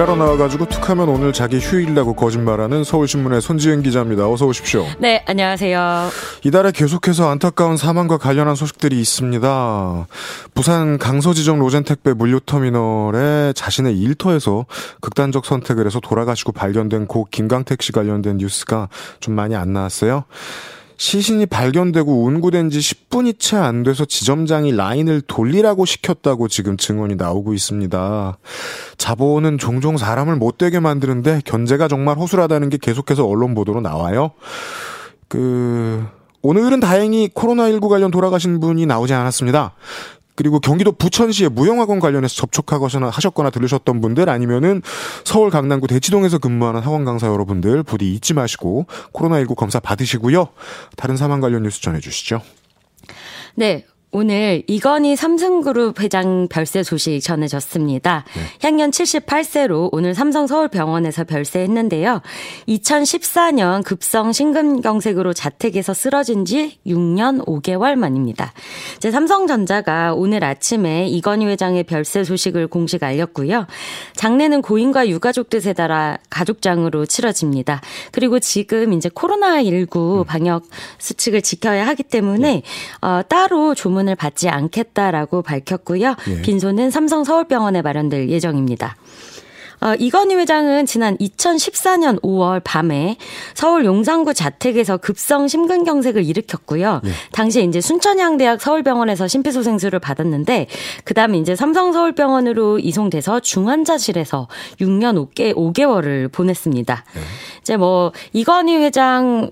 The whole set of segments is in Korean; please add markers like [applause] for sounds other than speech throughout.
일하러 나와가지고 툭하면 오늘 자기 휴일이라고 거짓말하는 서울신문의 손지은 기자입니다. 어서 오십시오. 네, 안녕하세요. 이달에 계속해서 안타까운 사망과 관련한 소식들이 있습니다. 부산 강서지정 로젠택배 물류터미널에 자신의 일터에서 극단적 선택을 해서 돌아가시고 발견된 고 김강택 씨 관련된 뉴스가 좀 많이 안 나왔어요. 시신이 발견되고 운구된 지 10분이 채 안 돼서 지점장이 라인을 돌리라고 시켰다고 지금 증언이 나오고 있습니다. 자본은 종종 사람을 못되게 만드는데 견제가 정말 허술하다는 게 계속해서 언론 보도로 나와요. 그, 오늘은 다행히 코로나19 관련 돌아가신 분이 나오지 않았습니다. 그리고 경기도 부천시의 무용학원 관련해서 접촉하거나 하셨거나 들으셨던 분들 아니면은 서울 강남구 대치동에서 근무하는 학원 강사 여러분들 부디 잊지 마시고 코로나19 검사 받으시고요. 다른 사망 관련 뉴스 전해 주시죠. 네. 오늘 이건희 삼성그룹 회장 별세 소식 전해졌습니다. 네. 향년 78세로 오늘 삼성 서울병원에서 별세했는데요. 2014년 급성 심근경색으로 자택에서 쓰러진 지 6년 5개월 만입니다. 이제 삼성전자가 오늘 아침에 이건희 회장의 별세 소식을 공식 알렸고요. 장례는 고인과 유가족 뜻에 따라 가족장으로 치러집니다. 그리고 지금 이제 코로나19 방역 수칙을 지켜야 하기 때문에 어, 따로 조문 지원을 받지 않겠다라고 밝혔고요. 예. 빈소는 삼성 서울병원에 마련될 예정입니다. 어, 이건희 회장은 지난 2014년 5월 밤에 서울 용산구 자택에서 급성 심근경색을 일으켰고요. 네. 당시에 이제 순천향대학 서울병원에서 심폐소생술을 받았는데 그다음에 이제 삼성 서울병원으로 이송돼서 중환자실에서 6년 5개 5개월을 보냈습니다. 네. 이제 뭐 이건희 회장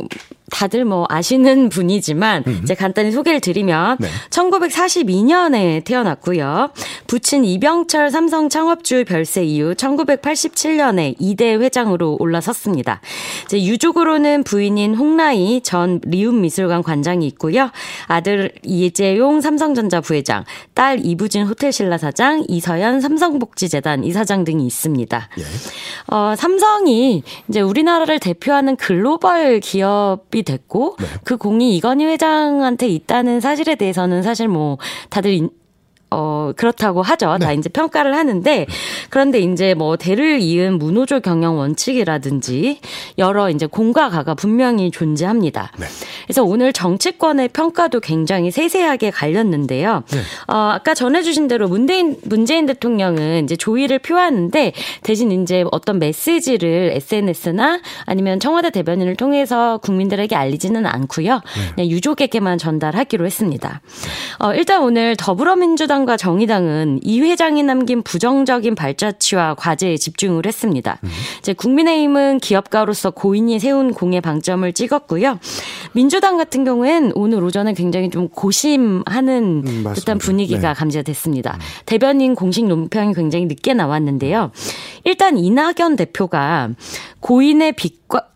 다들 뭐 아시는 분이지만 음. 이제 간단히 소개를 드리면 네. 1942년에 태어났고요. 부친 이병철 삼성 창업주 별세 이후 1987년에 이대 회장으로 올라섰습니다. 이제 유족으로는 부인인 홍라희 전 리움미술관 관장이 있고요. 아들 이재용 삼성전자 부회장, 딸 이부진 호텔신라 사장, 이서연 삼성복지재단 이사장 등이 있습니다. 예. 어, 삼성이 이제 우리나라를 대표하는 글로벌 기업이 공이 됐고 네. 그 공이 이건희 회장한테 있다는 사실에 대해서는 사실 뭐 다들 어, 그렇다고 하죠. 네. 다 이제 평가를 하는데, 그런데 이제 뭐 대를 이은 문호조 경영 원칙이라든지 여러 이제 공과 가가 분명히 존재합니다. 네. 그래서 오늘 정치권의 평가도 굉장히 세세하게 갈렸는데요. 네. 어, 아까 전해주신 대로 문재인, 문재인 대통령은 이제 조의를 표하는데 대신 이제 어떤 메시지를 SNS나 아니면 청와대 대변인을 통해서 국민들에게 알리지는 않고요. 네. 그냥 유족에게만 전달하기로 했습니다. 어, 일단 오늘 더불어민주당 민주당과 정의당은 이 회장이 남긴 부정적인 발자취와 과제에 집중을 했습니다. 음. 이제 국민의힘은 기업가로서 고인이 세운 공의 방점을 찍었고요. 민주당 같은 경우엔 오늘 오전에 굉장히 좀 고심하는 음, 듯한 분위기가 네. 감지가 됐습니다. 음. 대변인 공식 논평이 굉장히 늦게 나왔는데요. 일단 이낙연 대표가 고인의 빚과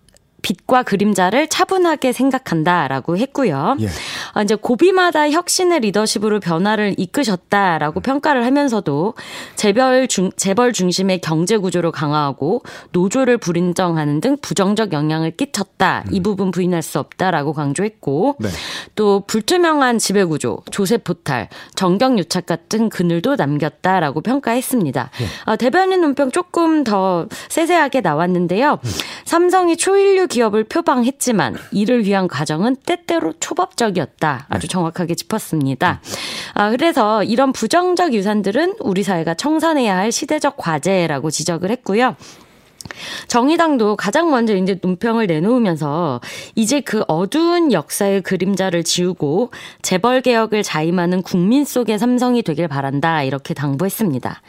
빛과 그림자를 차분하게 생각한다라고 했고요. 예. 어, 이제 고비마다 혁신의 리더십으로 변화를 이끄셨다라고 평가를 하면서도 재벌 중 재벌 중심의 경제 구조를 강화하고 노조를 불인정하는 등 부정적 영향을 끼쳤다. 음. 이 부분 부인할 수 없다라고 강조했고 네. 또 불투명한 지배 구조, 조세 포탈, 정경 유착 같은 그늘도 남겼다라고 평가했습니다. 예. 어, 대변인 논평 조금 더 세세하게 나왔는데요. 음. 삼성이 초일류 기업을 표방했지만 이를 위한 과정은 때때로 초법적이었다. 아주 네. 정확하게 짚었습니다. 아, 그래서 이런 부정적 유산들은 우리 사회가 청산해야 할 시대적 과제라고 지적을 했고요. 정의당도 가장 먼저 이제 논평을 내놓으면서 이제 그 어두운 역사의 그림자를 지우고 재벌 개혁을 자임하는 국민 속의 삼성이 되길 바란다 이렇게 당부했습니다.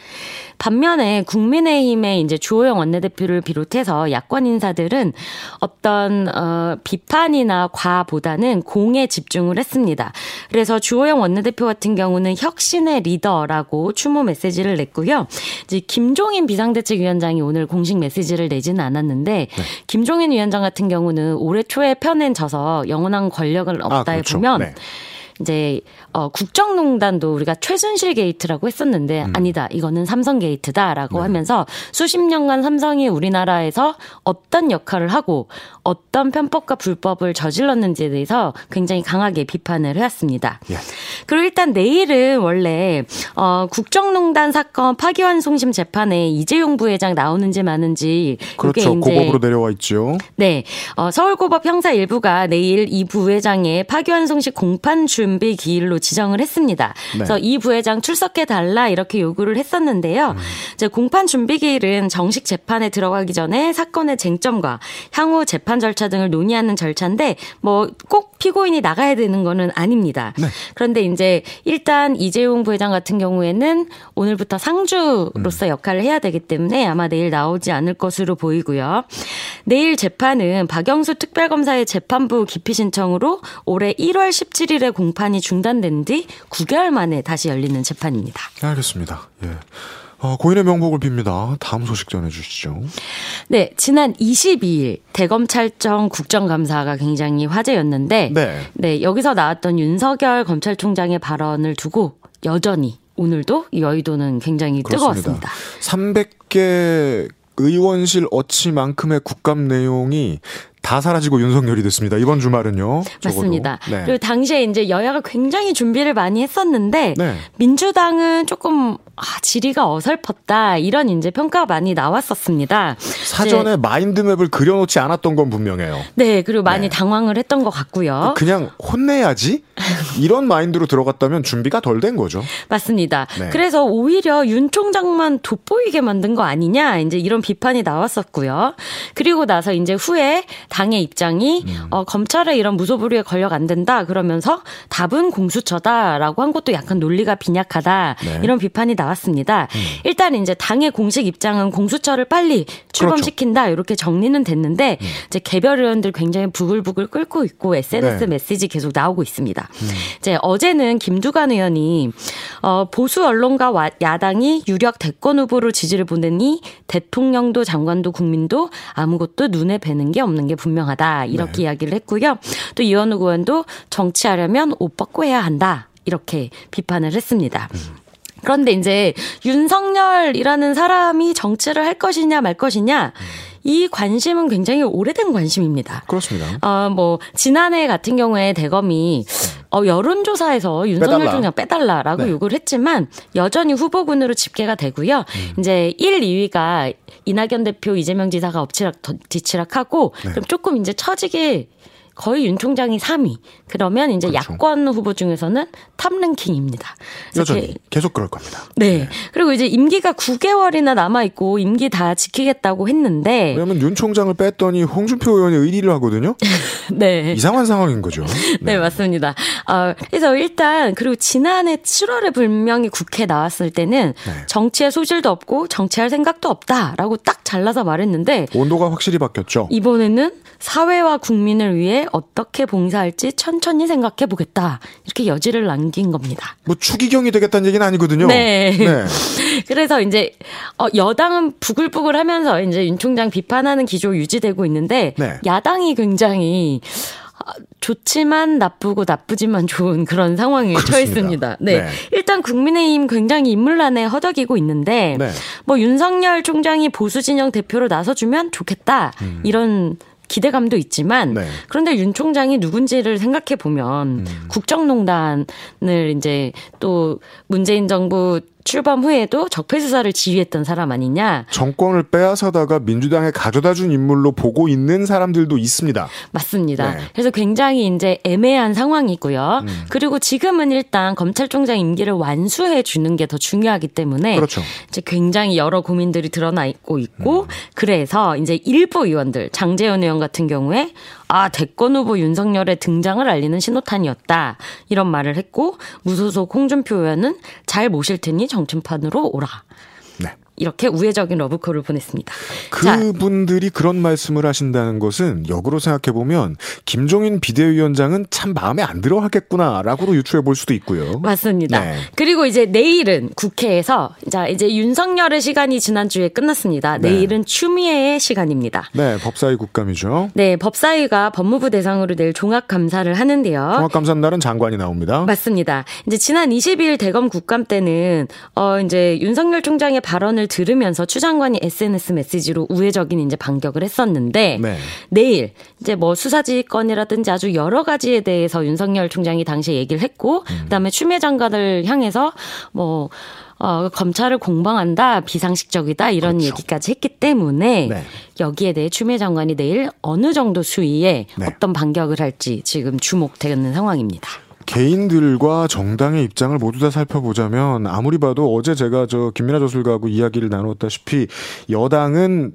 반면에 국민의힘의 이제 주호영 원내대표를 비롯해서 야권 인사들은 어떤 어 비판이나 과보다는 공에 집중을 했습니다. 그래서 주호영 원내대표 같은 경우는 혁신의 리더라고 추모 메시지를 냈고요. 이제 김종인 비상대책위원장이 오늘 공식 메시지 를 내지는 않았는데 네. 김종인 위원장 같은 경우는 올해 초에 편엔 져서 영원한 권력을 없다에 아, 그렇죠. 보면 네. 이제 어 국정농단도 우리가 최순실 게이트라고 했었는데 음. 아니다. 이거는 삼성 게이트다라고 네. 하면서 수십 년간 삼성이 우리나라에서 어떤 역할을 하고 어떤 편법과 불법을 저질렀는지에 대해서 굉장히 강하게 비판을 해왔습니다. 예. 그리고 일단 내일은 원래 어 국정농단 사건 파기환송심 재판에 이재용 부회장 나오는지 마는지 그렇죠. 고법으로 내려와 있죠. 네. 어 서울고법 형사 일부가 내일 이 부회장의 파기환송식 공판 준비 기일로 지정을 했습니다. 네. 그래서 이 부회장 출석해 달라 이렇게 요구를 했었는데요. 음. 이제 공판 준비 기일은 정식 재판에 들어가기 전에 사건의 쟁점과 향후 재판 절차 등을 논의하는 절차인데 뭐 꼭 피고인이 나가야 되는 거는 아닙니다. 네. 그런데 이제 일단 이재용 부회장 같은 경우에는 오늘부터 상주로서 음. 역할을 해야 되기 때문에 아마 내일 나오지 않을 것으로 보이고요. 내일 재판은 박영수 특별검사의 재판부 기피 신청으로 올해 1월 17일에 공 판이 중단된 뒤 9개월 만에 다시 열리는 재판입니다. 알겠습니다. 예. 어, 고인의 명복을 빕니다. 다음 소식 전해주시죠. 네, 지난 22일 대검찰청 국정감사가 굉장히 화제였는데, 네. 네, 여기서 나왔던 윤석열 검찰총장의 발언을 두고 여전히 오늘도 여의도는 굉장히 그렇습니다. 뜨거웠습니다. 300개 의원실 어치만큼의 국감 내용이 다 사라지고 윤석열이 됐습니다. 이번 주말은요. 맞습니다. 네. 그리고 당시에 이제 여야가 굉장히 준비를 많이 했었는데 네. 민주당은 조금 아, 지리가 어설펐다 이런 이제 평가가 많이 나왔었습니다. 사전에 마인드맵을 그려놓지 않았던 건 분명해요. 네, 그리고 많이 네. 당황을 했던 것 같고요. 그냥 혼내야지 이런 마인드로 들어갔다면 준비가 덜 된 거죠. 맞습니다. 네. 그래서 오히려 윤 총장만 돋보이게 만든 거 아니냐 이제 이런 비판이 나왔었고요. 그리고 나서 이제 후에 당의 입장이 음. 어, 검찰의 이런 무소불위에 권력 안 된다 그러면서 답은 공수처다라고 한 것도 약간 논리가 빈약하다 네. 이런 비판이 나 왔습니다. 음. 일단 이제 당의 공식 입장은 공수처를 빨리 출범시킨다 그렇죠. 이렇게 정리는 됐는데 음. 이제 개별 의원들 굉장히 부글부글 끓고 있고 SNS 네. 메시지 계속 나오고 있습니다. 음. 이제 어제는 김두관 의원이 어, 보수 언론과 와, 야당이 유력 대권 후보로 지지를 보내니 대통령도 장관도 국민도 아무것도 눈에 뵈는 게 없는 게 분명하다 이렇게 네. 이야기를 했고요. 또 이현우 의원도 정치하려면 옷 벗고 해야 한다 이렇게 비판을 했습니다. 음. 그런데 이제 윤석열이라는 사람이 정치를 할 것이냐 말 것이냐 이 관심은 굉장히 오래된 관심입니다. 그렇습니다. 어, 뭐 지난해 같은 경우에 대검이 어, 여론조사에서 윤석열 빼달라. 총장 빼달라라고 네. 요구를 했지만 여전히 후보군으로 집계가 되고요. 음. 이제 1, 2위가 이낙연 대표, 이재명 지사가 엎치락 뒤치락하고 네. 그럼 조금 이제 처지게 거의 윤 총장이 3위. 그러면 이제 그렇죠. 야권 후보 중에서는 top 랭킹입니다. 여전히 계속 그럴 겁니다. 네. 네. 그리고 이제 임기가 9개월이나 남아 있고 임기 다 지키겠다고 했는데 왜냐면 윤 총장을 뺐더니 홍준표 의원이 1위를 하거든요. [laughs] 네. 이상한 상황인 거죠. [laughs] 네, 네 맞습니다. 어, 그래서 일단 그리고 지난해 7월에 분명히 국회 나왔을 때는 네. 정치에 소질도 없고 정치할 생각도 없다라고 딱 잘라서 말했는데 온도가 확실히 바뀌었죠. 이번에는 사회와 국민을 위해 어떻게 봉사할지 천천히 생각해 보겠다. 이렇게 여지를 남긴 겁니다. 뭐 추기경이 되겠다는 얘기는 아니거든요. 네. 네. [laughs] 그래서 이제 어, 여당은 부글부글 하면서 이제 윤 총장 비판하는 기조 유지되고 있는데 네. 야당이 굉장히 아, 좋지만 나쁘고 나쁘지만 좋은 그런 상황에 처해 있습니다. 네. 네. 일단 국민의힘 굉장히 인물난에 허덕이고 있는데 네. 뭐 윤석열 총장이 보수 진영 대표로 나서주면 좋겠다. 음. 이런 기대감도 있지만 네. 그런데 윤 총장이 누군지를 생각해 보면 음. 국정농단을 이제 또 문재인 정부 출범 후에도 적폐 수사를 지휘했던 사람 아니냐. 정권을 빼앗아다가 민주당에 가져다 준 인물로 보고 있는 사람들도 있습니다. 맞습니다. 네. 그래서 굉장히 이제 애매한 상황이고요. 음. 그리고 지금은 일단 검찰총장 임기를 완수해 주는 게 더 중요하기 때문에 그렇죠. 이제 굉장히 여러 고민들이 드러나 있고 있고 음. 그래서 이제 일부 의원들 장재현 의원 같은 경우에 아, 대권 후보 윤석열의 등장을 알리는 신호탄이었다. 이런 말을 했고, 무소속 홍준표 의원은 잘 모실 테니 정치판으로 오라. 네. 이렇게 우회적인 러브콜을 보냈습니다. 그분들이 자, 그런 말씀을 하신다는 것은 역으로 생각해 보면 김종인 비대위원장은 참 마음에 안 들어 하겠구나라고도 유추해 볼 수도 있고요. 맞습니다. 네. 그리고 이제 내일은 국회에서 자 이제 윤석열의 시간이 지난주에 끝났습니다. 네. 내일은 추미애의 시간입니다. 네, 법사위 국감이죠. 네, 법사위가 법무부 대상으로 내일 종합 감사를 하는데요. 종합 감사 날은 장관이 나옵니다. 맞습니다. 이제 지난 22일 대검 국감 때는 어 이제 윤석열 총장의 발언을 들으면서 추 장관이 SNS 메시지로 우회적인 이제 반격을 했었는데 네. 내일 이제 뭐 수사지휘권이라든지 아주 여러 가지에 대해서 윤석열 총장이 당시에 얘기를 했고 음. 그다음에 추미애 장관을 향해서 뭐 어, 검찰을 공방한다, 비상식적이다, 이런 그렇죠. 얘기까지 했기 때문에 네. 여기에 대해 추미애 장관이 내일 어느 정도 수위에 네. 어떤 반격을 할지 지금 주목되는 상황입니다. 개인들과 정당의 입장을 모두 다 살펴보자면 아무리 봐도 어제 제가 저 김민아 저술가하고 이야기를 나눴다시피 여당은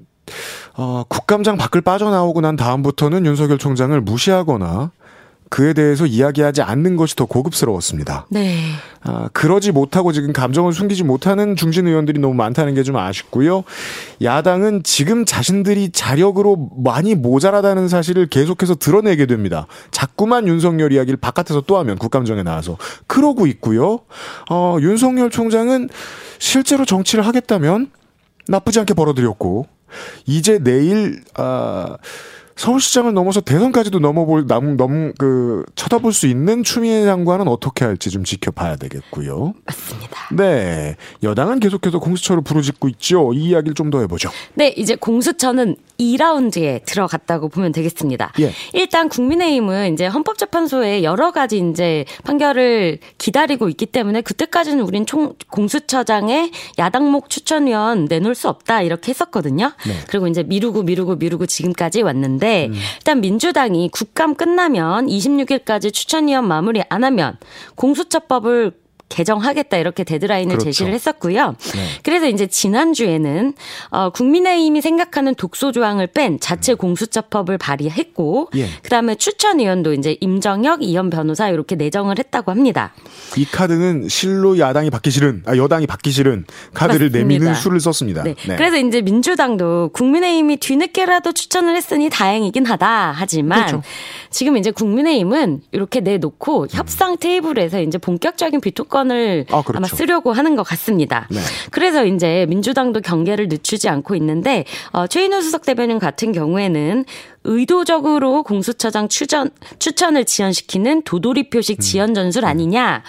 어, 국감장 밖을 빠져나오고 난 다음부터는 윤석열 총장을 무시하거나 그에 대해서 이야기하지 않는 것이 더 고급스러웠습니다. 네. 아, 그러지 못하고 지금 감정을 숨기지 못하는 중진 의원들이 너무 많다는 게 좀 아쉽고요. 야당은 지금 자신들이 자력으로 많이 모자라다는 사실을 계속해서 드러내게 됩니다. 자꾸만 윤석열 이야기를 바깥에서 또 하면 국감정에 나와서 그러고 있고요. 어, 윤석열 총장은 실제로 정치를 하겠다면 나쁘지 않게 벌어들였고 이제 내일 아 서울시장을 넘어서 대선까지도 넘어볼 남, 넘, 그, 쳐다볼 수 있는 추미애 장관은 어떻게 할지 좀 지켜봐야 되겠고요. 맞습니다. 네. 여당은 계속해서 공수처를 부르짖고 있죠. 이 이야기를 좀 더 해보죠. 네. 이제 공수처는 2라운드에 들어갔다고 보면 되겠습니다. 예. 일단 국민의힘은 이제 헌법재판소에 여러 가지 이제 판결을 기다리고 있기 때문에 그때까지는 우린 총, 공수처장의 야당목 추천위원 내놓을 수 없다 이렇게 했었거든요. 네. 그리고 이제 미루고 미루고 미루고 지금까지 왔는데 있는데 음. 일단 민주당이 국감 끝나면 26일까지 추천위원 마무리 안 하면 공수처법을 개정하겠다 이렇게 데드라인을 그렇죠. 제시를 했었고요. 네. 그래서 이제 지난주에는 어 국민의힘이 생각하는 독소 조항을 뺀 자체 음. 공수처법을 발의했고 예. 그다음에 추천 위원도 이제 임정혁 이현 변호사 이렇게 내정을 했다고 합니다. 이 카드는 실로 야당이 받기 싫은 아 여당이 받기 싫은 카드를 맞습니다. 내미는 수를 썼습니다. 네. 네. 그래서 이제 민주당도 국민의힘이 뒤늦게라도 추천을 했으니 다행이긴 하다 하지만 그렇죠. 지금 이제 국민의힘은 이렇게 내놓고 음. 협상 테이블에서 이제 본격적인 비토건 정권을 아, 그렇죠. 아마 쓰려고 하는 것 같습니다. 네. 그래서 이제 민주당도 경계를 늦추지 않고 있는데 어, 최인호 수석 대변인 같은 경우에는 의도적으로 공수처장 추천, 추천을 지연시키는 도돌이 표식 음. 지연 전술 아니냐.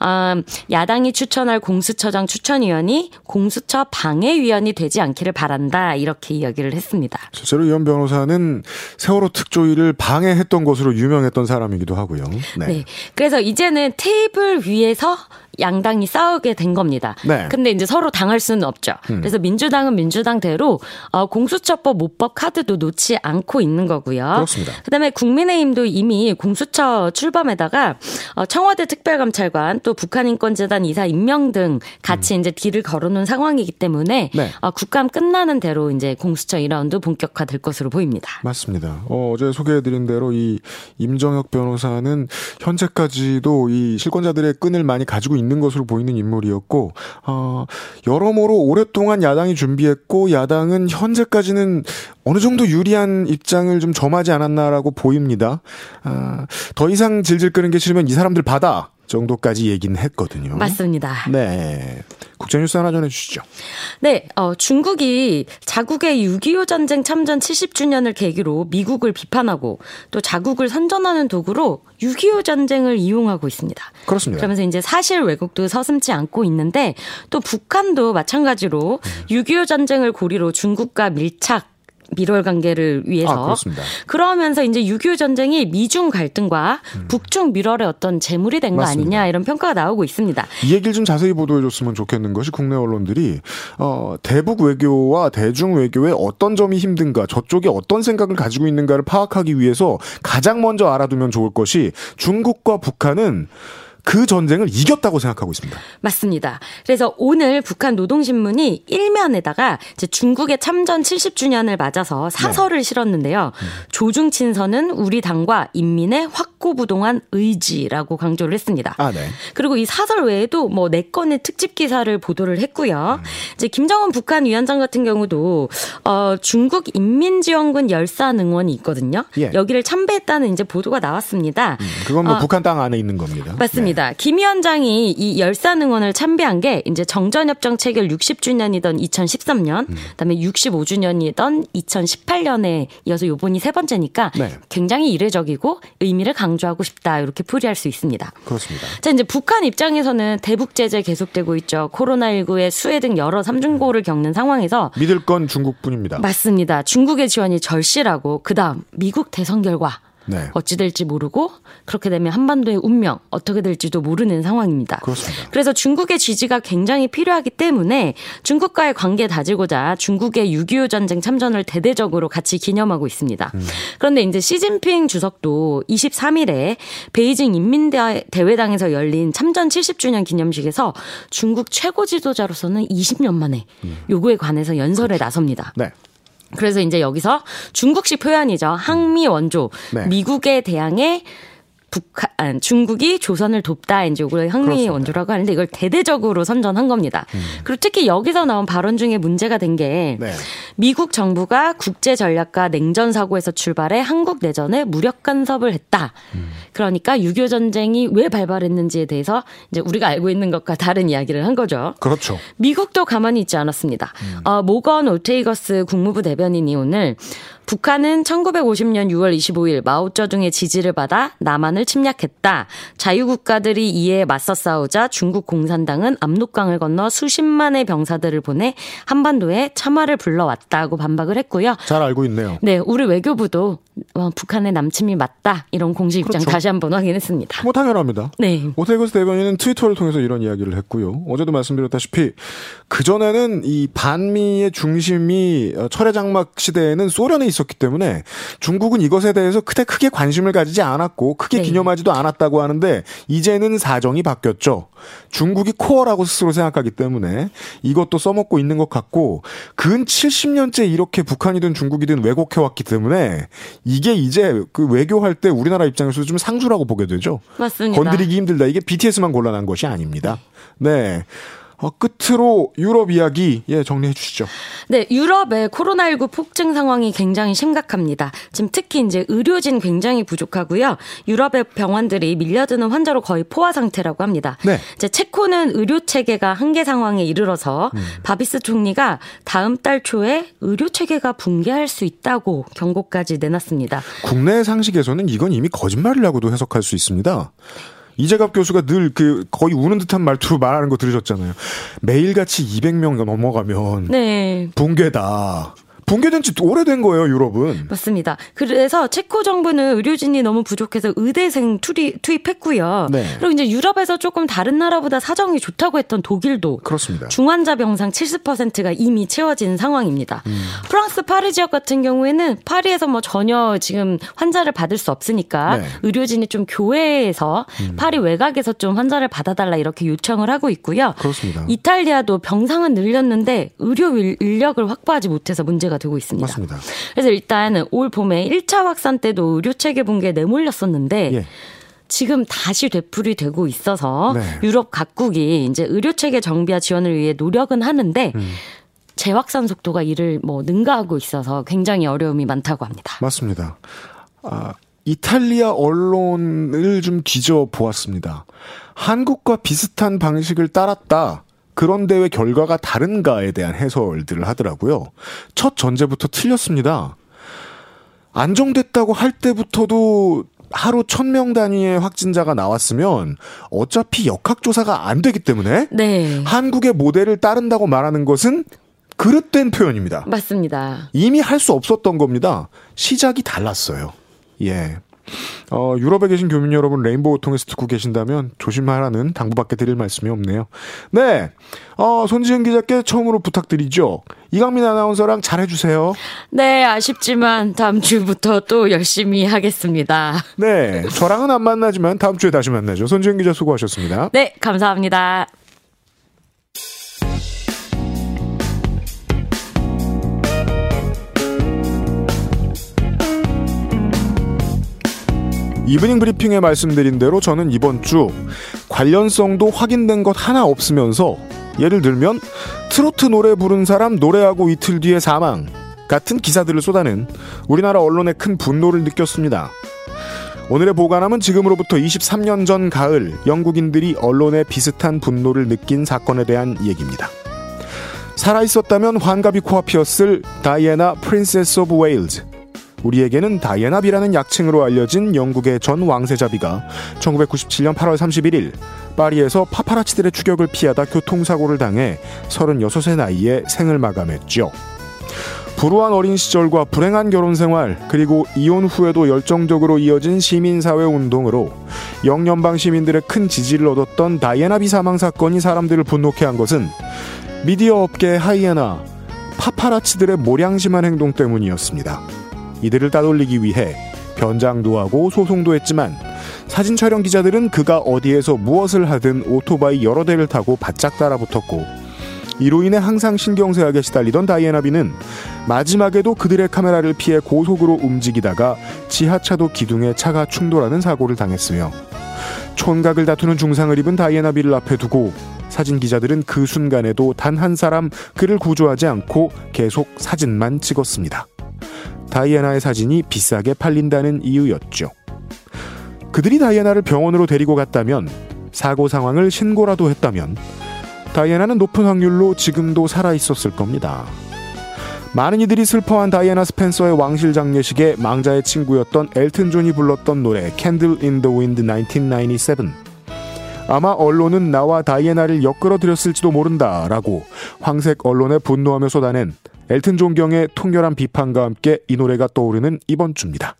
어, 야당이 추천할 공수처장 추천위원이 공수처 방해위원이 되지 않기를 바란다. 이렇게 이야기를 했습니다. 실제로 이현 변호사는 세월호 특조위를 방해했던 것으로 유명했던 사람이기도 하고요. 네. 네. 그래서 이제는 테이블 위에서 양당이 싸우게 된 겁니다. 네. 근데 이제 서로 당할 수는 없죠. 음. 그래서 민주당은 민주당대로 어, 공수처법 모법 카드도 놓지 않고 있는 거고요. 그렇습니다. 그다음에 국민의힘도 이미 공수처 출범에다가 어, 청와대 특별감찰관 또 북한인권재단 이사 임명 등 같이 음. 이제 딜을 걸어놓은 상황이기 때문에 네. 어, 국감 끝나는 대로 이제 공수처 2라운드 본격화될 것으로 보입니다. 맞습니다. 어, 어제 소개해드린 대로 이 임정혁 변호사는 현재까지도 이 실권자들의 끈을 많이 가지고 있는 있는 것으로 보이는 인물이었고 어, 여러모로 오랫동안 야당이 준비했고 야당은 현재까지는 어느 정도 유리한 입장을 좀 점하지 않았나라고 보입니다. 아, 더 이상 질질 끄는 게 싫으면 이 사람들 받아. 정도까지 얘기는 했거든요. 맞습니다. 네. 국제뉴스 하나 전해주시죠. 네, 어, 중국이 자국의 6.25 전쟁 참전 70주년을 계기로 미국을 비판하고 또 자국을 선전하는 도구로 6.25 전쟁을 이용하고 있습니다. 그렇습니다. 그러면서 이제 사실 왜곡도 서슴지 않고 있는데 또 북한도 마찬가지로 음. 6.25 전쟁을 고리로 중국과 밀착 밀월 관계를 위해서 아, 그러면서 이제 6.25 전쟁이 미중 갈등과 음. 북중 밀월의 어떤 재물이 된 거 아니냐 이런 평가가 나오고 있습니다. 이 얘기를 좀 자세히 보도해 줬으면 좋겠는 것이 국내 언론들이 어, 대북 외교와 대중 외교에 어떤 점이 힘든가 저쪽이 어떤 생각을 가지고 있는가를 파악하기 위해서 가장 먼저 알아두면 좋을 것이 중국과 북한은 그 전쟁을 이겼다고 생각하고 있습니다. 맞습니다. 그래서 오늘 북한 노동신문이 일면에다가 이제 중국의 참전 70주년을 맞아서 사설을 네. 실었는데요. 음. 조중친서는 우리 당과 인민의 확 확고부동한 의지라고 강조를 했습니다. 아, 네. 그리고 이 사설 외에도 뭐 네 건의 특집 기사를 보도를 했고요. 음. 이제 김정은 북한 위원장 같은 경우도 어 중국 인민지원군 열산 응원이 있거든요. 예. 여기를 참배했다는 이제 보도가 나왔습니다. 음, 그건 뭐 어, 북한 땅 안에 있는 겁니다. 맞습니다. 네. 김 위원장이 이 열산 응원을 참배한 게 이제 정전협정 체결 60주년이던 2013년, 음. 그다음에 65주년이던 2018년에 이어서 요번이 세 번째니까 네. 굉장히 이례적이고 의미를 강 조하고 싶다 이렇게 풀이할 수 있습니다. 그렇습니다. 자 이제 북한 입장에서는 대북 제재 계속되고 있죠. 코로나19의 수해 등 여러 삼중고를 겪는 상황에서 믿을 건 중국뿐입니다. 맞습니다. 중국의 지원이 절실하고 그다음 미국 대선 결과 네. 어찌 될지 모르고 그렇게 되면 한반도의 운명 어떻게 될지도 모르는 상황입니다. 그렇습니다. 그래서 중국의 지지가 굉장히 필요하기 때문에 중국과의 관계 다지고자 중국의 6.25 전쟁 참전을 대대적으로 같이 기념하고 있습니다. 음. 그런데 이제 시진핑 주석도 23일에 베이징 인민대회당에서 열린 참전 70주년 기념식에서 중국 최고 지도자로서는 20년 만에 음. 요구에 관해서 연설에 그렇죠. 나섭니다. 네. 그래서 이제 여기서 중국식 표현이죠. 항미 원조. 네. 미국에 대항해 북한 중국이 조선을 돕다 이제 이걸 항미 원조라고 하는데 이걸 대대적으로 선전한 겁니다. 음. 그리고 특히 여기서 나온 발언 중에 문제가 된게 네. 미국 정부가 국제 전략과 냉전 사고에서 출발해 한국 내전에 무력 간섭을 했다. 음. 그러니까 6.25 전쟁이 왜 발발했는지에 대해서 이제 우리가 알고 있는 것과 다른 이야기를 한 거죠. 그렇죠. 미국도 가만히 있지 않았습니다. 음. 어, 모건 오테이거스 국무부 대변인이 오늘 북한은 1950년 6월 25일 마오쩌둥의 지지를 받아 남한을 침략했다. 자유국가들이 이에 맞서 싸우자 중국 공산당은 압록강을 건너 수십만의 병사들을 보내 한반도에 참화를 불러왔다고 반박을 했고요. 잘 알고 있네요. 네, 우리 외교부도 어, 북한의 남침이 맞다 이런 공식 입장 그렇죠. 다시 한번 확인했습니다. 뭐 당연합니다. 네. 오태거스 대변인은 트위터를 통해서 이런 이야기를 했고요. 어제도 말씀드렸다시피 그 전에는 이 반미의 중심이 어, 철의 장막 시대에는 소련에 있 었기 때문에 중국은 이것에 대해서 크게 크게 관심을 가지지 않았고 크게 네. 기념하지도 않았다고 하는데 이제는 사정이 바뀌었죠. 중국이 코어라고 스스로 생각하기 때문에 이것도 써먹고 있는 것 같고 근 70년째 이렇게 북한이든 중국이든 왜곡해왔기 때문에 이게 이제 그 외교할 때 우리나라 입장에서 좀 상수라고 보게 되죠. 맞습니다. 건드리기 힘들다. 이게 BTS만 곤란한 것이 아닙니다. 네. 어, 끝으로 유럽 이야기 예 정리해 주시죠. 네, 유럽의 코로나19 폭증 상황이 굉장히 심각합니다. 지금 특히 이제 의료진 굉장히 부족하고요. 유럽의 병원들이 밀려드는 환자로 거의 포화 상태라고 합니다. 네. 이제 체코는 의료 체계가 한계 상황에 이르러서 음. 바비스 총리가 다음 달 초에 의료 체계가 붕괴할 수 있다고 경고까지 내놨습니다. 국내 상식에서는 이건 이미 거짓말이라고도 해석할 수 있습니다. 이재갑 교수가 늘 그 거의 우는 듯한 말투로 말하는 거 들으셨잖아요. 매일같이 200명 넘어가면 네. 붕괴다. 붕괴된 지 오래된 거예요, 유럽은. 맞습니다. 그래서 체코 정부는 의료진이 너무 부족해서 의대생 투입, 투입했고요. 네. 그리고 이제 유럽에서 조금 다른 나라보다 사정이 좋다고 했던 독일도 그렇습니다. 중환자 병상 70%가 이미 채워진 상황입니다. 음. 프랑스 파리 지역 같은 경우에는 파리에서 뭐 전혀 지금 환자를 받을 수 없으니까 네. 의료진이 좀 교외에서 음. 파리 외곽에서 좀 환자를 받아달라 이렇게 요청을 하고 있고요. 그렇습니다. 이탈리아도 병상은 늘렸는데 의료 인력을 확보하지 못해서 문제가 문제가 되고 있습니다. 맞습니다. 그래서 일단 올 봄에 1차 확산 때도 의료 체계 붕괴 내몰렸었는데 예. 지금 다시 되풀이 되고 있어서 네. 유럽 각국이 이제 의료 체계 정비와 지원을 위해 노력은 하는데 음. 재확산 속도가 이를 뭐 능가하고 있어서 굉장히 어려움이 많다고 합니다. 맞습니다. 아, 이탈리아 언론을 좀 뒤져 보았습니다. 한국과 비슷한 방식을 따랐다. 그런데 왜 결과가 다른가에 대한 해설들을 하더라고요. 첫 전제부터 틀렸습니다. 안정됐다고 할 때부터도 하루 천 명 단위의 확진자가 나왔으면 어차피 역학조사가 안 되기 때문에 네. 한국의 모델을 따른다고 말하는 것은 그릇된 표현입니다. 맞습니다. 이미 할 수 없었던 겁니다. 시작이 달랐어요. 예. 어, 유럽에 계신 교민 여러분 레인보우 통해서 듣고 계신다면 조심하라는 당부밖에 드릴 말씀이 없네요. 네. 어, 손지은 기자께 처음으로 부탁드리죠. 이강민 아나운서랑 잘해주세요. 네, 아쉽지만 다음 주부터 또 열심히 하겠습니다. 네. 저랑은 안 만나지만 다음 주에 다시 만나죠. 손지은 기자 수고하셨습니다. 네, 감사합니다. 이브닝 브리핑에 말씀드린 대로 저는 이번 주 관련성도 확인된 것 하나 없으면서 예를 들면 트로트 노래 부른 사람 노래하고 이틀 뒤에 사망 같은 기사들을 쏟아낸 우리나라 언론에 큰 분노를 느꼈습니다. 오늘의 보관함은 지금으로부터 23년 전 가을 영국인들이 언론에 비슷한 분노를 느낀 사건에 대한 얘기입니다. 살아있었다면 환갑이 코앞이었을 다이애나 Princess of Wales. 우리에게는 다이애나비라는 약칭으로 알려진 영국의 전 왕세자비가 1997년 8월 31일 파리에서 파파라치들의 추격을 피하다 교통사고를 당해 36세 나이에 생을 마감했죠. 불우한 어린 시절과 불행한 결혼 생활 그리고 이혼 후에도 열정적으로 이어진 시민사회 운동으로 영연방 시민들의 큰 지지를 얻었던 다이애나비 사망 사건이 사람들을 분노케 한 것은 미디어 업계의 하이에나 파파라치들의 모량심한 행동 때문이었습니다. 이들을 따돌리기 위해 변장도 하고 소송도 했지만 사진 촬영 기자들은 그가 어디에서 무엇을 하든 오토바이 여러 대를 타고 바짝 따라붙었고 이로 인해 항상 신경쇠약에 시달리던 다이애나비는 마지막에도 그들의 카메라를 피해 고속으로 움직이다가 지하차도 기둥에 차가 충돌하는 사고를 당했으며 촌각을 다투는 중상을 입은 다이애나비를 앞에 두고 사진 기자들은 그 순간에도 단 한 사람 그를 구조하지 않고 계속 사진만 찍었습니다. 다이애나의 사진이 비싸게 팔린다는 이유였죠. 그들이 다이애나를 병원으로 데리고 갔다면 사고 상황을 신고라도 했다면 다이애나는 높은 확률로 지금도 살아 있었을 겁니다. 많은 이들이 슬퍼한 다이애나 스펜서의 왕실 장례식에 망자의 친구였던 엘튼 존이 불렀던 노래 Candle in the Wind 1997. 아마 언론은 나와 다이애나를 엮으려 들었을지도 모른다라고 황색 언론에 분노하며 쏟아낸 엘튼 존 경의 통렬한 비판과 함께 이 노래가 떠오르는 이번 주입니다.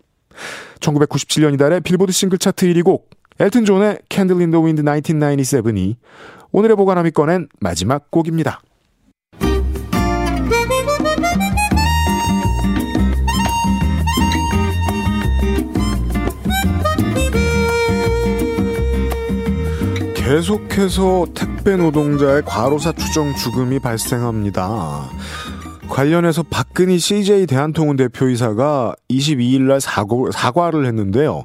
1997년 이달의 빌보드 싱글 차트 1위 곡 엘튼 존의 in the Wind 1997이 오늘의 보관함이 꺼낸 마지막 곡입니다. 계속해서 택배 노동자의 과로사 추정 죽음이 발생합니다. 관련해서 박근희 CJ 대한통운 대표이사가 22일 날 사고, 사과를 했는데요.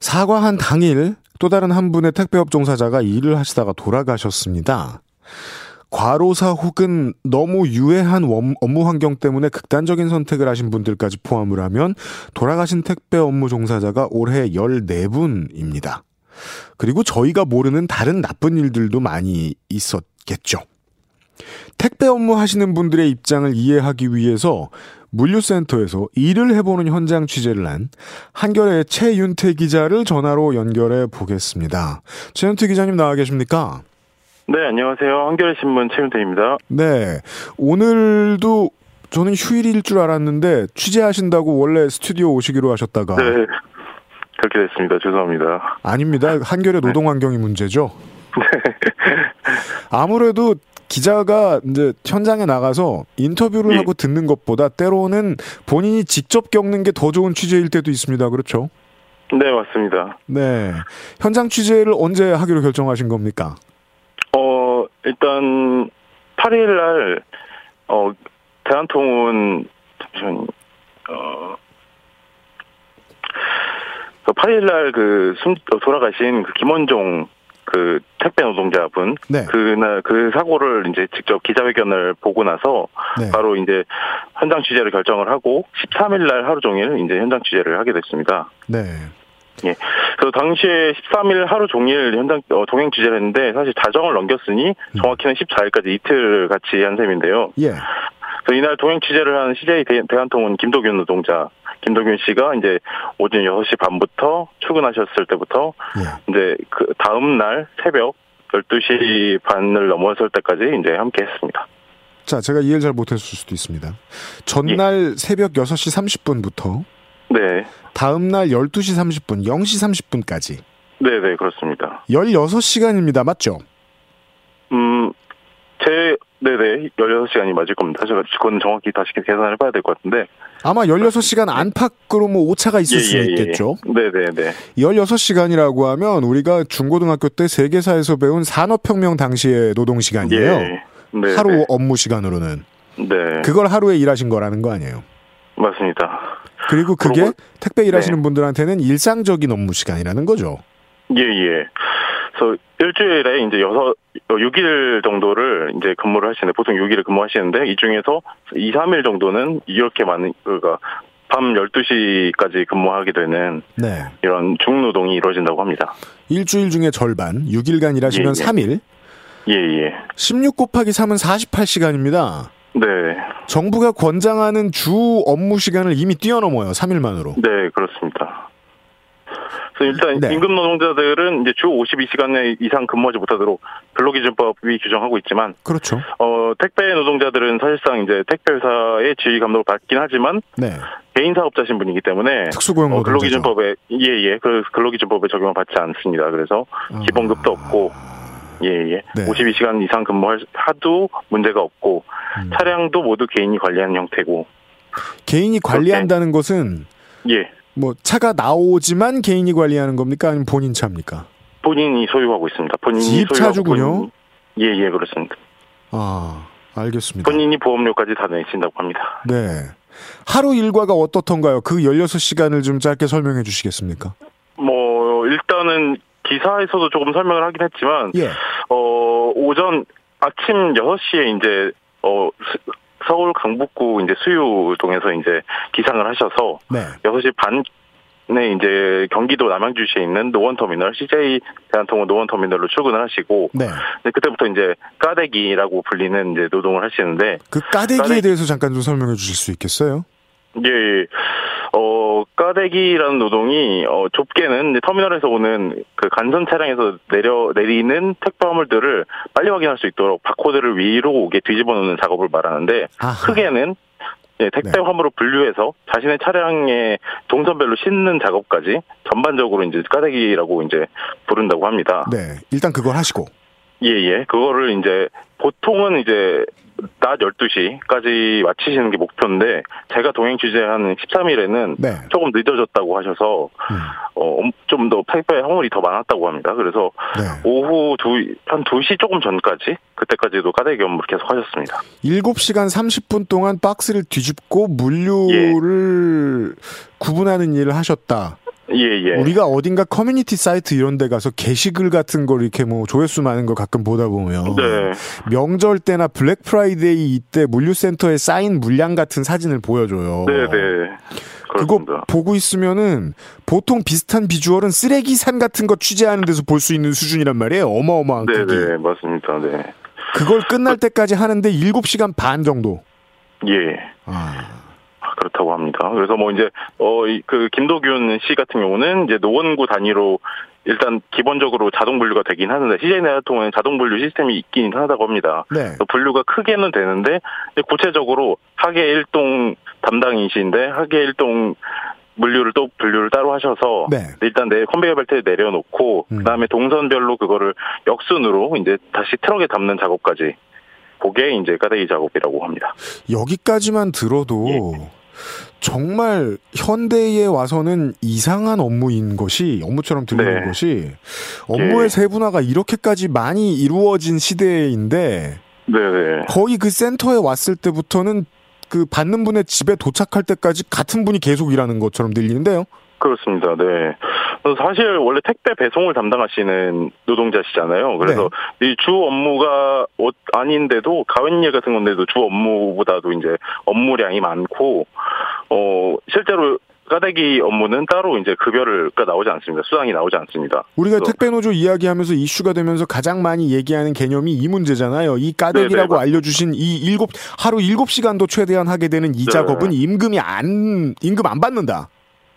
사과한 당일 또 다른 한 분의 택배업 종사자가 일을 하시다가 돌아가셨습니다. 과로사 혹은 너무 유해한 업무 환경 때문에 극단적인 선택을 하신 분들까지 포함을 하면 돌아가신 택배 업무 종사자가 올해 14분입니다. 그리고 저희가 모르는 다른 나쁜 일들도 많이 있었겠죠. 택배 업무 하시는 분들의 입장을 이해하기 위해서 물류센터에서 일을 해보는 현장 취재를 한 한겨레 최윤태 기자를 전화로 연결해 보겠습니다. 최윤태 기자님 나와 계십니까? 네, 안녕하세요. 한겨레 신문 최윤태입니다. 네, 오늘도 저는 휴일일 줄 알았는데 취재하신다고 원래 스튜디오 오시기로 하셨다가 네, 그렇게 됐습니다. 죄송합니다. 아닙니다. 한겨레 노동 환경이 문제죠. 네. 아무래도 기자가 이제 현장에 나가서 인터뷰를 예. 하고 듣는 것보다 때로는 본인이 직접 겪는 게 더 좋은 취재일 때도 있습니다. 그렇죠? 네, 맞습니다. 네. 현장 취재를 언제 하기로 결정하신 겁니까? 어, 일단 8일 날 어, 대한통운 잠시만 어 8일 그 날그 어, 돌아가신 그 김원종 그 택배 노동자분 네. 그날 그 사고를 이제 직접 기자회견을 보고 나서 네. 바로 이제 현장 취재를 결정을 하고 13일 날 하루 종일 이제 현장 취재를 하게 됐습니다. 네. 예. 그래서 당시에 13일 하루 종일 현장 어, 동행 취재를 했는데 사실 자정을 넘겼으니 음. 정확히는 14일까지 이틀 같이 한 셈인데요. 예. 그래서 이날 동행 취재를 한 CJ 대한통운 김도균 노동자 김동균 씨가 이제 오전 6시 반부터 출근하셨을 때부터 예. 이제 그 다음 날 새벽 12시 반을 넘어설 때까지 이제 함께 했습니다. 자, 제가 이해를 잘 못했을 수도 있습니다. 전날 예. 새벽 6시 30분부터 네. 다음 날 12시 30분, 0시 30분까지. 네, 네, 그렇습니다. 16시간입니다. 맞죠? 음, 제 네네 16시간이 맞을 겁니다. 제가 그건 정확히 다시 계산을 해봐야 될 것 같은데 아마 16시간 안팎으로 뭐 오차가 있을 예, 수 예, 예. 있겠죠. 네네네. 16시간이라고 하면 우리가 중고등학교 때 세계사에서 배운 산업혁명 당시의 노동시간이에요. 예. 하루 업무 시간으로는. 네. 그걸 하루에 일하신 거라는 거 아니에요? 맞습니다. 그리고 그게 택배 일하시는 네. 분들한테는 일상적인 업무 시간이라는 거죠. 예, 예. 그래서 일주일에 이제 여섯, 6일 정도를 이제 근무를 하시는데, 보통 6일을 근무하시는데, 이 중에서 2, 3일 정도는 이렇게 많은, 그러니까 밤 12시까지 근무하게 되는 네. 이런 중노동이 이루어진다고 합니다. 일주일 중에 절반, 6일간 일하시면 예, 예. 3일. 예, 예. 16 곱하기 3은 48시간입니다. 네. 정부가 권장하는 주 업무 시간을 이미 뛰어넘어요. 3일만으로. 네, 그렇습니다. 그래서 일단 네. 임금 노동자들은 이제 주 52시간 이상 근무하지 못하도록 근로기준법이 규정하고 있지만 그렇죠. 어, 택배 노동자들은 사실상 이제 택배 회사의 지휘 감독을 받긴 하지만 네. 개인 사업자 신분이기 때문에 특수고용 어, 근로기준법에 예예 그 근로기준법에 적용을 받지 않습니다. 그래서 아... 기본급도 없고 예예 네. 52시간 이상 근무하도 문제가 없고 음. 차량도 모두 개인이 관리하는 형태고 개인이 관리한다는. 것은 예. 뭐 차가 나오지만 개인이 관리하는 겁니까? 아니면 본인 차입니까? 본인이 소유하고 있습니다. 본인이 집 차주군요. 예예 예, 그렇습니다. 아 알겠습니다. 본인이 보험료까지 다 내신다고 합니다. 네. 하루 일과가 어떻던가요? 그 16시간을 좀 짧게 설명해 주시겠습니까? 뭐 일단은 기사에서도 조금 설명을 하긴 했지만 예. 어 오전 아침 6시에 이제 어 서울 강북구 이제 수유동에서 이제 기상을 하셔서 네. 6시 반에 이제 경기도 남양주시에 있는 노원터미널 CJ 대한통운 노원터미널로 출근을 하시고 네. 그때부터 이제 까대기라고 불리는 이제 노동을 하시는데 그 까대기에 까대기... 대해서 잠깐 좀 설명해 주실 수 있겠어요? 예, 어, 까대기라는 노동이, 어, 좁게는 터미널에서 오는 그 간선 차량에서 내려, 내리는 택배 화물들을 빨리 확인할 수 있도록 바코드를 위로 오게 뒤집어 놓는 작업을 말하는데, 아하. 크게는 예, 택배 네. 화물을 분류해서 자신의 차량에 동선별로 싣는 작업까지 전반적으로 이제 까대기라고 이제 부른다고 합니다. 네. 일단 그걸 하시고. 예, 예. 그거를 이제 보통은 이제 낮 12시까지 마치시는 게 목표인데 제가 동행 취재한 13일에는 네. 조금 늦어졌다고 하셔서 음. 어, 좀 더 택배 화물이 더 많았다고 합니다. 그래서 네. 오후 두, 한 2시 조금 전까지 그때까지도 까대기 업무를 계속 하셨습니다. 7시간 30분 동안 박스를 뒤집고 물류를 예. 구분하는 일을 하셨다. 예, 예. 우리가 어딘가 커뮤니티 사이트 이런 데 가서 게시글 같은 걸 이렇게 뭐 조회수 많은 거 가끔 보다 보면 네. 명절 때나 블랙 프라이데이 이때 물류센터에 쌓인 물량 같은 사진을 보여줘요. 네, 네. 그거 보고 있으면은 보통 비슷한 비주얼은 쓰레기산 같은 거 취재하는 데서 볼 수 있는 수준이란 말이에요. 어마어마한 네, 크기. 네, 맞습니다. 네. 그걸 끝날 때까지 하는데 7시간 반 정도. 예. 아. 그렇다고 합니다. 그래서 뭐 이제 어 그 김도균 씨 같은 경우는 이제 노원구 단위로 일단 기본적으로 자동 분류가 되긴 하는데 CJ 내화통은 자동 분류 시스템이 있긴 하다고 합니다. 네. 분류가 크게는 되는데 구체적으로 하계 일동 담당이신데 하계 일동 물류를 또 분류를 따로 하셔서 네. 일단 내 컨베이어 벨트에 내려놓고 음. 그다음에 동선별로 그거를 역순으로 이제 다시 트럭에 담는 작업까지 그게 이제 까대기 작업이라고 합니다. 여기까지만 들어도 예. 정말 현대에 와서는 이상한 업무인 것이 업무처럼 들리는 네. 것이 업무의 예. 세분화가 이렇게까지 많이 이루어진 시대인데 네, 네 거의 그 센터에 왔을 때부터는 그 받는 분의 집에 도착할 때까지 같은 분이 계속 일하는 것처럼 들리는데요. 그렇습니다. 네. 사실 원래 택배 배송을 담당하시는 노동자시잖아요. 그래서 네. 이주 업무가 아닌데도 가웬일 같은 건데도 주 업무보다도 이제 업무량이 많고 어 실제로 까대기 업무는 따로 이제 급여를 나오지 않습니다. 수당이 나오지 않습니다. 우리가 택배 노조 이야기하면서 이슈가 되면서 가장 많이 얘기하는 개념이 이 문제잖아요. 이 까대기라고 네네, 알려주신 이 일곱 하루 일곱 시간도 최대한 하게 되는 이 네. 작업은 임금이 안 임금 안 받는다.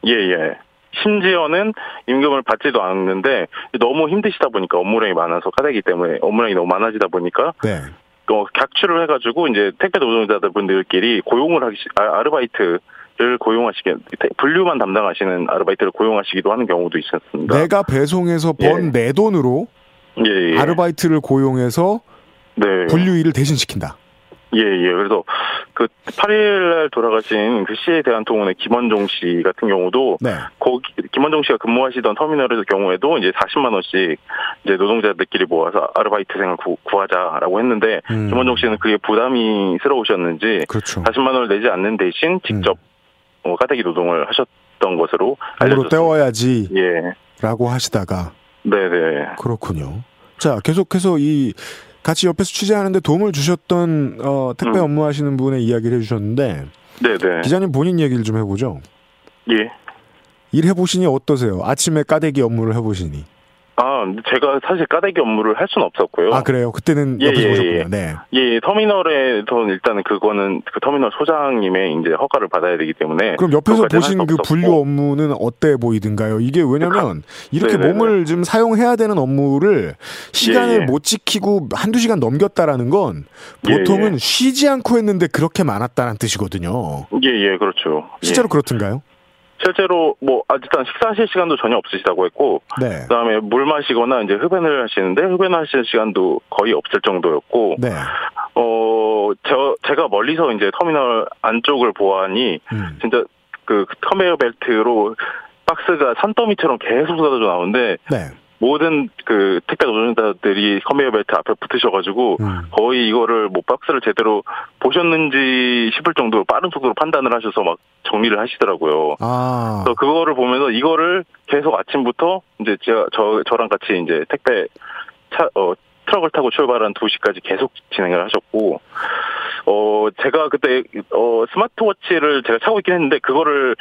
예, 예. 심지어는 임금을 받지도 않는데 너무 힘드시다 보니까 업무량이 많아서 카대기 때문에 업무량이 너무 많아지다 보니까 네. 어, 객출을 해가지고 이제 택배 노동자들 분들끼리 고용을 하기 아, 아르바이트 를 고용하시게 분류만 담당하시는 아르바이트를 고용하시기도 하는 경우도 있었습니다. 내가 배송해서 번내 예. 돈으로 예, 예. 아르바이트를 고용해서 네. 분류 일을 대신 시킨다. 예, 예. 그래서 그 8일날 돌아가신 그 씨에 대한 통운의 김원종 씨 같은 경우도 네. 거기 김원종 씨가 근무하시던 터미널의 경우에도 이제 40만 원씩 이제 노동자들끼리 모아서 아르바이트생을 구, 하자라고 했는데 음. 김원종 씨는 그게 부담이 스러우셨는지 그렇죠. 40만 원을 내지 않는 대신 직접 음. 어, 까대기 노동을 하셨던 것으로 알려졌습니다. 때워야지. 예. 라고 하시다가. 네네. 그렇군요. 자, 계속해서 이 같이 옆에서 취재하는데 도움을 주셨던 어, 택배 음. 업무하시는 분의 이야기를 해주셨는데. 네네. 기자님 본인 얘기를 좀 해보죠. 예. 일 해보시니 어떠세요? 아침에 까대기 업무를 해보시니. 아, 제가 사실 까대기 업무를 할 수는 없었고요. 아, 그래요? 그때는 예, 옆에서 예, 보셨군요. 예. 네. 예, 터미널에서 일단은 그거는 그 터미널 소장님의 이제 허가를 받아야 되기 때문에. 그럼 옆에서 보신 그 분류 업무는 어때 보이든가요? 이게 왜냐면 이렇게 네네네. 몸을 좀 사용해야 되는 업무를 시간을 예, 예. 못 지키고 한두 시간 넘겼다라는 건 보통은 예, 쉬지 않고 했는데 그렇게 많았다는 뜻이거든요. 예, 예, 그렇죠. 실제로 그렇던가요? 실제로 뭐 아, 일단 식사하실 시간도 전혀 없으시다고 했고 네. 그다음에 물 마시거나 이제 흡연을 하시는데 흡연하시는 시간도 거의 없을 정도였고 네. 어저 제가 멀리서 이제 터미널 안쪽을 보아하니 음. 진짜 그 컨베이어 벨트로 박스가 산더미처럼 계속 쏟아져 나오는데 네. 모든 그 택배 노동자들이 컨베이어 벨트 앞에 붙으셔가지고 음. 거의 이거를 뭐 박스를 제대로 보셨는지 싶을 정도로 빠른 속도로 판단을 하셔서 막 정리를 하시더라고요. 아. 그래서 그거를 보면서 이거를 계속 아침부터 이제 제가 저 저랑 같이 이제 택배 차 어, 트럭을 타고 출발한 2시까지 계속 진행을 하셨고 어 제가 그때 어 스마트워치를 제가 차고 있긴 했는데 그거를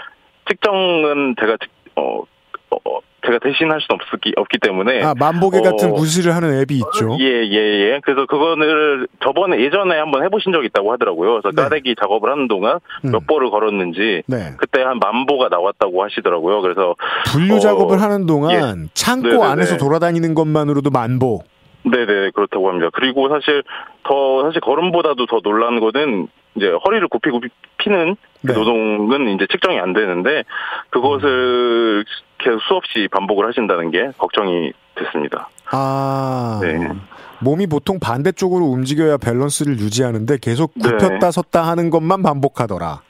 측정은 제가 어, 어 제가 대신할 수는 없기, 없기 때문에. 아, 만보개 같은 어, 무시를 하는 앱이 있죠. 예, 예, 예. 그래서 그거를 저번에 예전에 한번 해보신 적이 있다고 하더라고요. 그래서 네. 까대기 작업을 하는 동안 음. 몇 보를 걸었는지 네. 그때 한 만보가 나왔다고 하시더라고요. 그래서 분류 어, 작업을 하는 동안 예. 창고 네네네. 안에서 돌아다니는 것만으로도 만보. 네네 그렇다고 합니다. 그리고 사실 더 사실 걸음보다도 더 놀란 거는 이제 허리를 굽히고 피는 그 네. 노동은 이제 측정이 안 되는데 그것을 계속 수없이 반복을 하신다는 게 걱정이 됐습니다. 아. 네. 몸이 보통 반대쪽으로 움직여야 밸런스를 유지하는데 계속 네. 굽혔다 네. 섰다 하는 것만 반복하더라.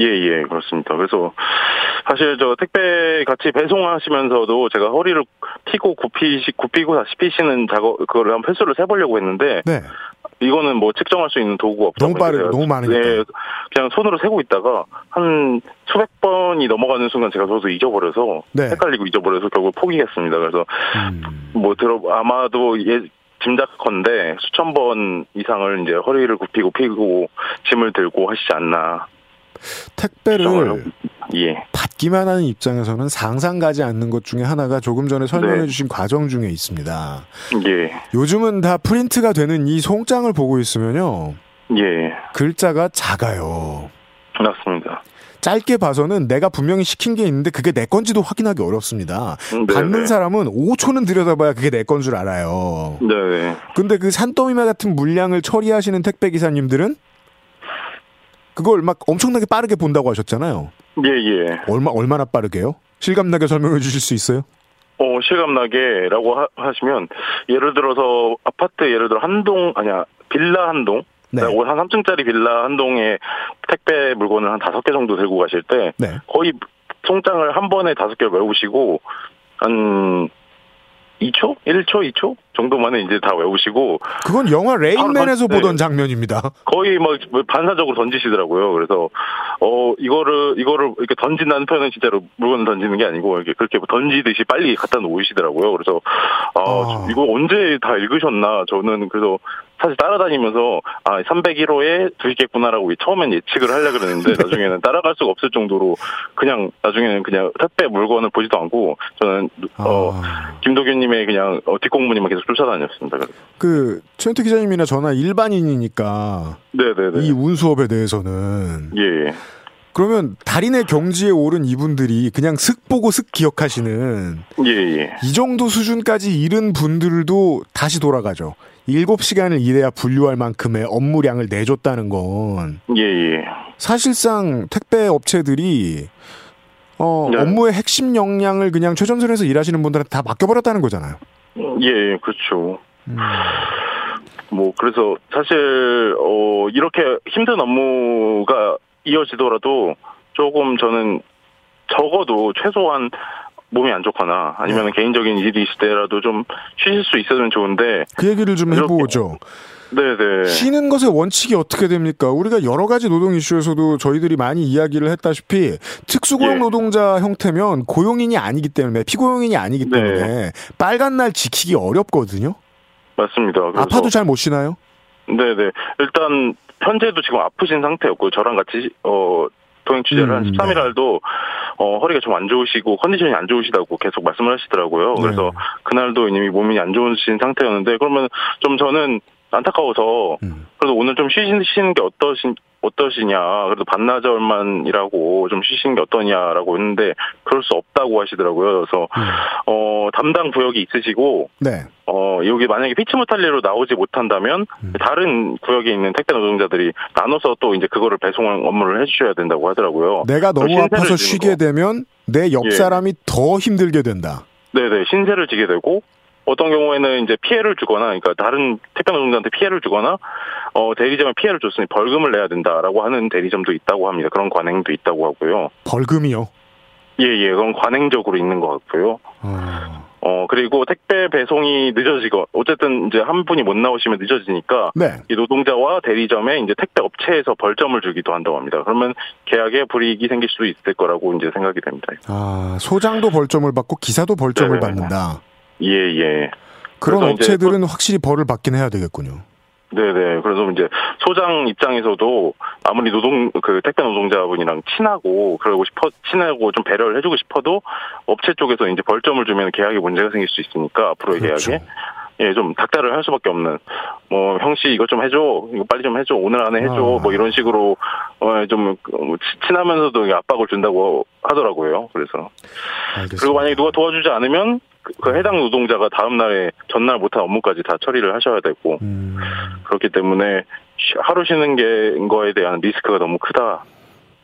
예, 예, 그렇습니다. 그래서 사실 저 택배 같이 배송하시면서도 제가 허리를 피고 굽히시, 굽히고 다시 피시는 작업, 그거를 한 횟수를 세보려고 했는데. 네. 이거는 뭐 측정할 수 있는 도구가 없다고 너무 빠르 너무 많으니까. 네, 그냥 손으로 세고 있다가 한 수백 번이 넘어가는 순간 제가 저도 잊어버려서 네. 헷갈리고 잊어버려서 결국 포기했습니다. 그래서 음. 뭐 들어 아마도 예 짐작컨대 수천 번 이상을 이제 허리를 굽히고 피고 짐을 들고 하시지 않나 택배를 예. 받기만 하는 입장에서는 상상 가지 않는 것 중에 하나가 조금 전에 설명해 네. 주신 과정 중에 있습니다. 예. 요즘은 다 프린트가 되는 이 송장을 보고 있으면요. 예. 글자가 작아요. 맞습니다. 짧게 봐서는 내가 분명히 시킨 게 있는데 그게 내 건지도 확인하기 어렵습니다. 네 받는 네. 사람은 5초는 들여다봐야 그게 내 건 줄 알아요. 네, 네. 근데 그 산더미마 같은 물량을 처리하시는 택배 기사님들은 그걸 막 엄청나게 빠르게 본다고 하셨잖아요. 예, 예. 얼마, 얼마나 빠르게요? 실감나게 설명해 주실 수 있어요? 어, 실감나게라고 하, 시면 예를 들어서 아파트 예를 들어 한 동, 아니야, 빌라 한 동, 네. 한 3층짜리 빌라 한 동에 택배 물건을 한 다섯 개 정도 들고 가실 때 네. 거의 송장을 한 번에 다섯 개를 외우시고 한 2초? 1초? 2초? 정도만은 이제 다 외우시고. 그건 영화 레인맨에서 네. 보던 장면입니다. [laughs] 거의 뭐, 뭐 반사적으로 던지시더라고요. 그래서, 어, 이거를, 이거를 이렇게 던진다는 표현은 진짜로 물건을 던지는 게 아니고, 이렇게 그렇게 던지듯이 빨리 갖다 놓으시더라고요. 그래서, 아, 아. 이거 언제 다 읽으셨나. 저는 그래서 사실 따라다니면서 아 301호에 두시겠구나라고 처음엔 예측을 하려 그랬는데 [laughs] 나중에는 따라갈 수가 없을 정도로 그냥 나중에는 그냥 택배 물건을 보지도 않고 저는 어 아. 김도균님의 그냥 어, 뒷공무님만 계속 쫓아다녔습니다. 그 최현태 기자님이나 저나 일반인이니까 네네네. 이 운수업에 대해서는 예. 그러면 달인의 경지에 오른 이분들이 그냥 슥 보고 슥 기억하시는 예, 예. 이 정도 수준까지 이른 분들도 다시 돌아가죠. 7시간을 일해야 분류할 만큼의 업무량을 내줬다는 건 예, 예. 사실상 택배 업체들이 어, 네. 업무의 핵심 역량을 그냥 최전선에서 일하시는 분들한테 다 맡겨버렸다는 거잖아요. 예, 예 그렇죠. 음. 뭐 그래서 사실 어 이렇게 힘든 업무가 이어지더라도 조금 저는 적어도 최소한 몸이 안 좋거나 아니면 네. 개인적인 일이 있을 때라도 좀 쉬실 수 있으면 좋은데 그 얘기를 좀 해보죠. 네네. 쉬는 것의 원칙이 어떻게 됩니까? 우리가 여러 가지 노동 이슈에서도 저희들이 많이 이야기를 했다시피 특수고용 예. 노동자 형태면 고용인이 아니기 때문에 피고용인이 아니기 네. 때문에 네. 빨간 날 지키기 어렵거든요. 맞습니다. 아파도 잘 못 쉬나요? 네네. 일단 현재도 지금 아프신 상태였고 저랑 같이 어 동행 취재를 음, 한 13일 날도 어, 허리가 좀 안 좋으시고 컨디션이 안 좋으시다고 계속 말씀을 하시더라고요. 네. 그래서 그날도 이미 몸이 안 좋으신 상태였는데 그러면 좀 저는 안타까워서 음. 그래서 오늘 좀 쉬시는 게 어떠신 어떠시냐 그래도 반나절만 일하고 좀 쉬시는 게 어떠냐라고 했는데 그럴 수 없다고 하시더라고요. 그래서 음. 어 담당 구역이 있으시고 네. 어 여기 만약에 피츠모탈리로 나오지 못한다면 음. 다른 구역에 있는 택배 노동자들이 나눠서 또 이제 그거를 배송 업무를 해주셔야 된다고 하더라고요. 내가 너무 아파서 쉬게 되면 내 옆 사람이 예. 더 힘들게 된다. 네네 신세를 지게 되고 어떤 경우에는 이제 피해를 주거나, 그러니까 다른 택배 노동자한테 피해를 주거나, 어, 대리점에 피해를 줬으니 벌금을 내야 된다라고 하는 대리점도 있다고 합니다. 그런 관행도 있다고 하고요. 벌금이요? 예, 예, 그건 관행적으로 있는 것 같고요. 어... 어, 그리고 택배 배송이 늦어지고, 어쨌든 이제 한 분이 못 나오시면 늦어지니까, 네. 이 노동자와 대리점에 이제 택배 업체에서 벌점을 주기도 한다고 합니다. 그러면 계약에 불이익이 생길 수도 있을 거라고 이제 생각이 됩니다. 아, 소장도 벌점을 받고 기사도 벌점을 네네. 받는다. 예, 예. 그런 업체들은 소... 확실히 벌을 받긴 해야 되겠군요. 네네. 그래서 이제 소장 입장에서도 아무리 노동, 그 택배 노동자분이랑 친하고, 그러고 싶어, 친하고 좀 배려를 해주고 싶어도 업체 쪽에서 이제 벌점을 주면 계약에 문제가 생길 수 있으니까 앞으로의 그렇죠. 계약에. 예, 좀 닥달을 할 수밖에 없는, 뭐, 형씨 이것 좀 해줘, 이거 빨리 좀 해줘, 오늘 안에 해줘, 아. 뭐 이런 식으로, 어, 좀, 뭐 친하면서도 압박을 준다고 하더라고요. 그래서. 알겠습니다. 그리고 만약에 누가 도와주지 않으면, 그, 그 해당 노동자가 다음 날에 전날 못한 업무까지 다 처리를 하셔야 되고 음. 그렇기 때문에 하루 쉬는 게 거에 대한 리스크가 너무 크다.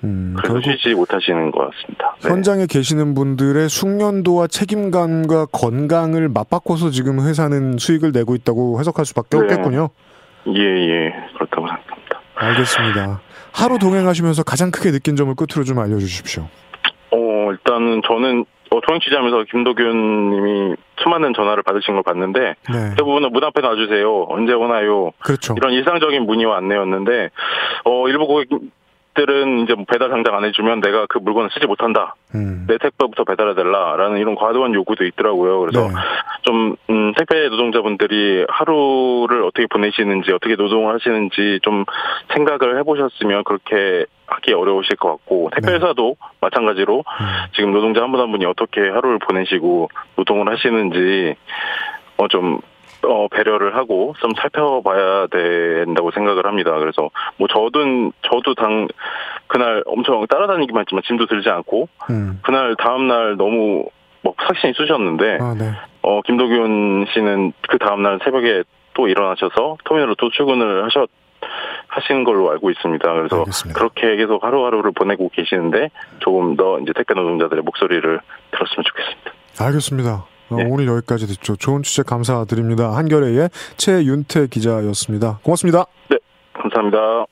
음, 그래서 쉬지 못하시는 것 같습니다. 네. 현장에 계시는 분들의 숙련도와 책임감과 건강을 맞바꿔서 지금 회사는 수익을 내고 있다고 해석할 수밖에 네. 없겠군요. 예, 예. 그렇다고 생각합니다. 알겠습니다. 하루 동행하시면서 가장 크게 느낀 점을 끝으로 좀 알려주십시오. 어, 일단은 저는 어, 통행 취재하면서 김도균 님이 수많은 전화를 받으신 걸 봤는데 네. 대부분은 문 앞에 놔주세요. 언제 오나요? 그렇죠. 이런 일상적인 문의와 안내였는데 어, 일부 고객 들은 이제 뭐 배달 당장 안 해주면 내가 그 물건을 쓰지 못한다. 음. 내 택배부터 배달해달라라는 이런 과도한 요구도 있더라고요. 그래서 네. 좀 음, 택배 노동자분들이 하루를 어떻게 보내시는지 어떻게 노동을 하시는지 좀 생각을 해보셨으면 그렇게 하기 어려우실 것 같고 택배 회사도 네. 마찬가지로 음. 지금 노동자 한 분 한 분이 어떻게 하루를 보내시고 노동을 하시는지 어 좀 어, 배려를 하고 좀 살펴봐야 된다고 생각을 합니다. 그래서 뭐 저든 저도 당 그날 엄청 따라다니기만 했지만 짐도 들지 않고 음. 그날 다음 날 너무 뭐 삭신이 쑤셨는데 아, 네. 어 김도균 씨는 그 다음 날 새벽에 또 일어나셔서 터미널로 또 출근을 하셨 하시는 걸로 알고 있습니다. 그래서 알겠습니다. 그렇게 계속 하루하루를 보내고 계시는데 조금 더 이제 택배 노동자들의 목소리를 들었으면 좋겠습니다. 알겠습니다. 어, 네. 오늘 여기까지 듣죠. 좋은 취재 감사드립니다. 한겨레의 최윤태 기자였습니다. 고맙습니다. 네, 감사합니다.